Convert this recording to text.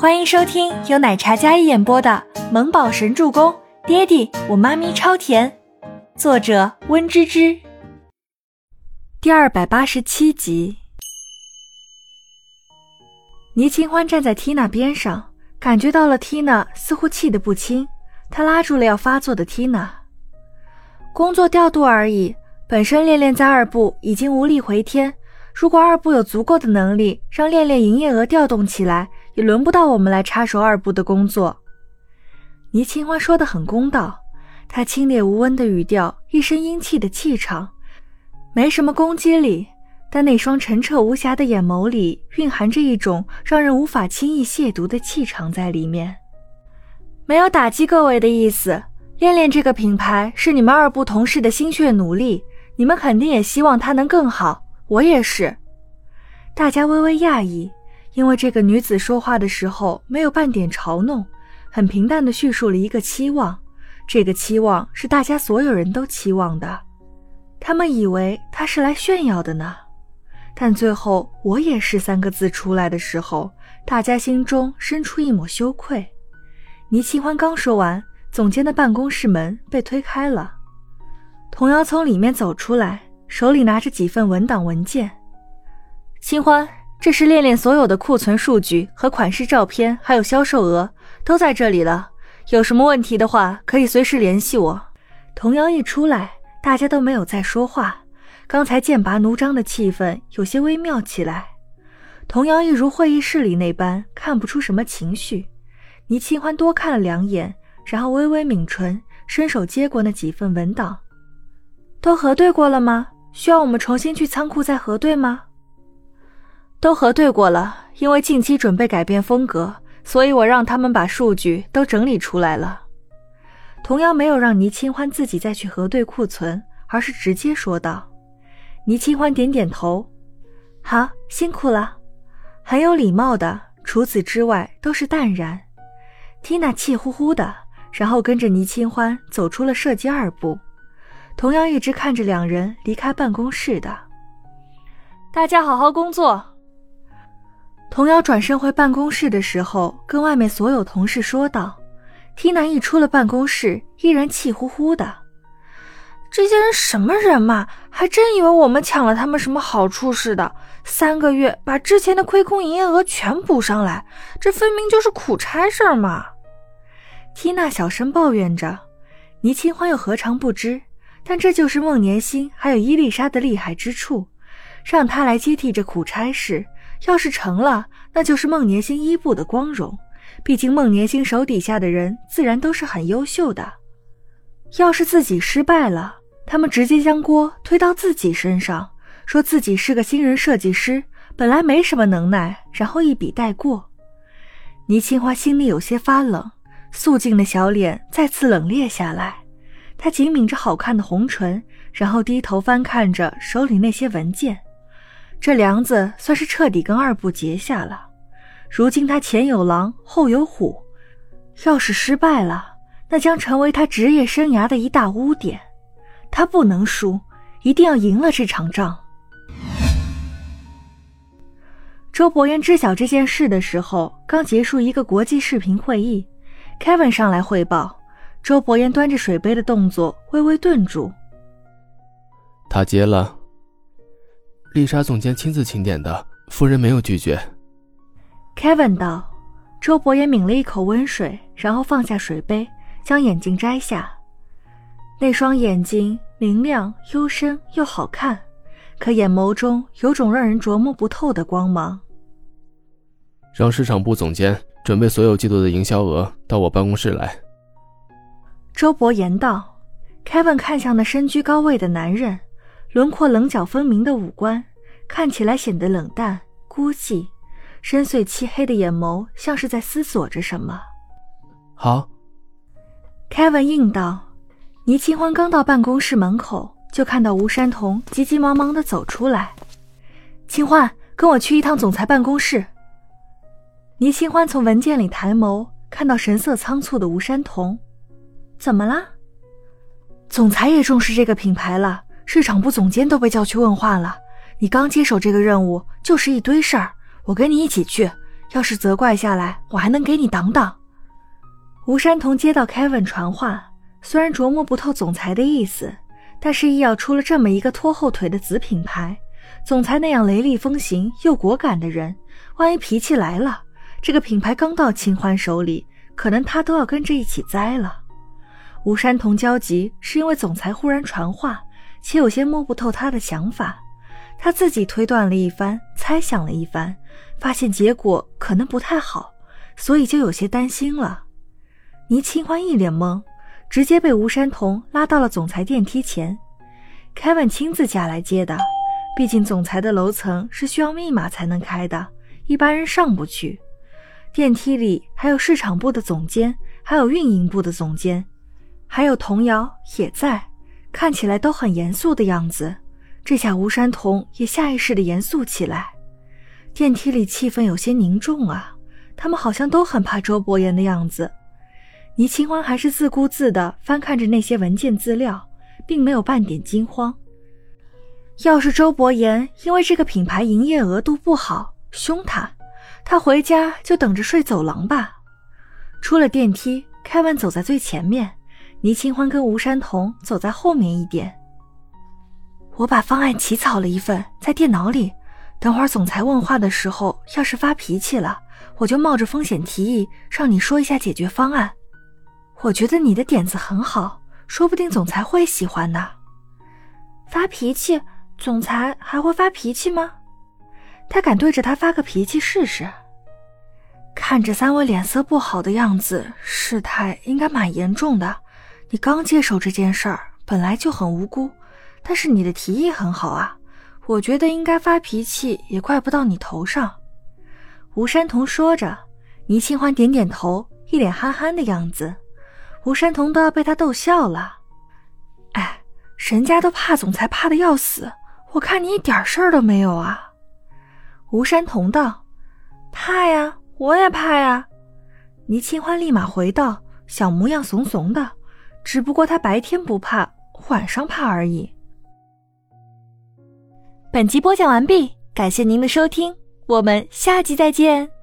欢迎收听由奶茶嘉一演播的《萌宝神助攻》，爹地我妈咪超甜，作者温芝芝。第二百八十七集。倪清欢站在缇娜边上，感觉到了缇娜似乎气得不轻，他拉住了要发作的缇娜。工作调度而已，本身恋恋在二部已经无力回天。如果二部有足够的能力让恋恋营业额调动起来，也轮不到我们来插手二部的工作。倪清欢说的很公道，她清冽无温的语调，一身英气的气场，没什么攻击力，但那双澄澈无瑕的眼眸里蕴含着一种让人无法轻易亵渎的气场在里面。没有打击各位的意思。恋恋这个品牌是你们二部同事的心血努力，你们肯定也希望它能更好。我也是。大家微微讶异，因为这个女子说话的时候没有半点嘲弄，很平淡的叙述了一个期望。这个期望是大家所有人都期望的，他们以为她是来炫耀的呢。但最后“我也是”三个字出来的时候，大家心中生出一抹羞愧。倪清欢刚说完。总监的办公室门被推开了，童瑶从里面走出来，手里拿着几份文档文件。清欢，这是恋恋所有的库存数据和款式照片，还有销售额都在这里了。有什么问题的话，可以随时联系我。童瑶一出来，大家都没有再说话。刚才剑拔弩张的气氛有些微妙起来。童瑶一如会议室里那般，看不出什么情绪。倪清欢多看了两眼。然后微微抿唇，伸手接过那几份文档，都核对过了吗？需要我们重新去仓库再核对吗？都核对过了，因为近期准备改变风格，所以我让他们把数据都整理出来了。同样没有让倪清欢自己再去核对库存，而是直接说道。倪清欢点点头，好，辛苦了，很有礼貌的。除此之外都是淡然。缇娜气呼呼的。然后跟着倪清欢走出了设计二部，同样一直看着两人离开办公室的。大家好好工作。童瑶转身回办公室的时候，跟外面所有同事说道：“缇娜一出了办公室，依然气呼呼的。这些人什么人嘛？还真以为我们抢了他们什么好处似的？三个月把之前的亏空营业额全补上来，这分明就是苦差事儿嘛！”缇娜小声抱怨着，倪清欢又何尝不知？但这就是孟年星还有伊丽莎的厉害之处，让他来接替这苦差事。要是成了，那就是孟年星一部的光荣。毕竟孟年星手底下的人自然都是很优秀的。要是自己失败了，他们直接将锅推到自己身上，说自己是个新人设计师，本来没什么能耐，然后一笔带过。倪清华心里有些发冷。素净的小脸再次冷冽下来，她紧抿着好看的红唇，然后低头翻看着手里那些文件。这梁子算是彻底跟二部结下了。如今他前有狼，后有虎，要是失败了，那将成为他职业生涯的一大污点。他不能输，一定要赢了这场仗。周伯言知晓这件事的时候，刚结束一个国际视频会议。Kevin 上来汇报，周伯言端着水杯的动作微微顿住。他接了，丽莎总监亲自请点的，夫人没有拒绝。Kevin 道。周伯言抿了一口温水，然后放下水杯，将眼镜摘下。那双眼睛明亮、幽深又好看，可眼眸中有种让人琢磨不透的光芒。让市场部总监。准备所有季度的营销额到我办公室来。周伯言道。Kevin 看向那身居高位的男人，轮廓棱角分明的五官，看起来显得冷淡孤寂，深邃漆黑的眼眸像是在思索着什么。好。Kevin 应道。倪清欢刚到办公室门口，就看到吴山童急急忙忙的走出来。清欢，跟我去一趟总裁办公室。倪清欢从文件里抬眸，看到神色仓促的吴山童，怎么了？总裁也重视这个品牌了，市场部总监都被叫去问话了。你刚接手这个任务，就是一堆事儿，我跟你一起去，要是责怪下来，我还能给你挡挡。吴山童接到 Kevin 传话，虽然琢磨不透总裁的意思，但是医药出了这么一个拖后腿的子品牌，总裁那样雷厉风行又果敢的人，万一脾气来了，这个品牌刚到秦欢手里，可能他都要跟着一起栽了。吴山童焦急，是因为总裁忽然传话，且有些摸不透他的想法。他自己推断了一番，猜想了一番，发现结果可能不太好，所以就有些担心了。倪清欢一脸懵，直接被吴山童拉到了总裁电梯前。凯文亲自下来接的，毕竟总裁的楼层是需要密码才能开的，一般人上不去。电梯里还有市场部的总监，还有运营部的总监。还有童瑶也在，看起来都很严肃的样子。这下吴山童也下意识的严肃起来。电梯里气氛有些凝重啊，他们好像都很怕周伯言的样子。倪清欢还是自顾自的翻看着那些文件资料，并没有半点惊慌。要是周伯言因为这个品牌营业额度不好凶他，他回家就等着睡走廊吧。出了电梯，凯文走在最前面。倪清欢跟吴山童走在后面一点。我把方案起草了一份，在电脑里。等会儿总裁问话的时候，要是发脾气了，我就冒着风险提议让你说一下解决方案。我觉得你的点子很好，说不定总裁会喜欢呢。发脾气？总裁还会发脾气吗？他敢对着他发个脾气试试？看着三位脸色不好的样子，事态应该蛮严重的。你刚接手这件事儿，本来就很无辜，但是你的提议很好啊，我觉得应该发脾气也怪不到你头上。”吴山童说着，倪清欢点点头，一脸憨憨的样子。吴山童都要被他逗笑了。哎，人家都怕总裁怕的要死，我看你一点事儿都没有啊。吴山童道：“怕呀，我也怕呀。”倪清欢立马回道：“小模样怂怂的。”只不过他白天不怕，晚上怕而已。本集播讲完毕，感谢您的收听，我们下集再见。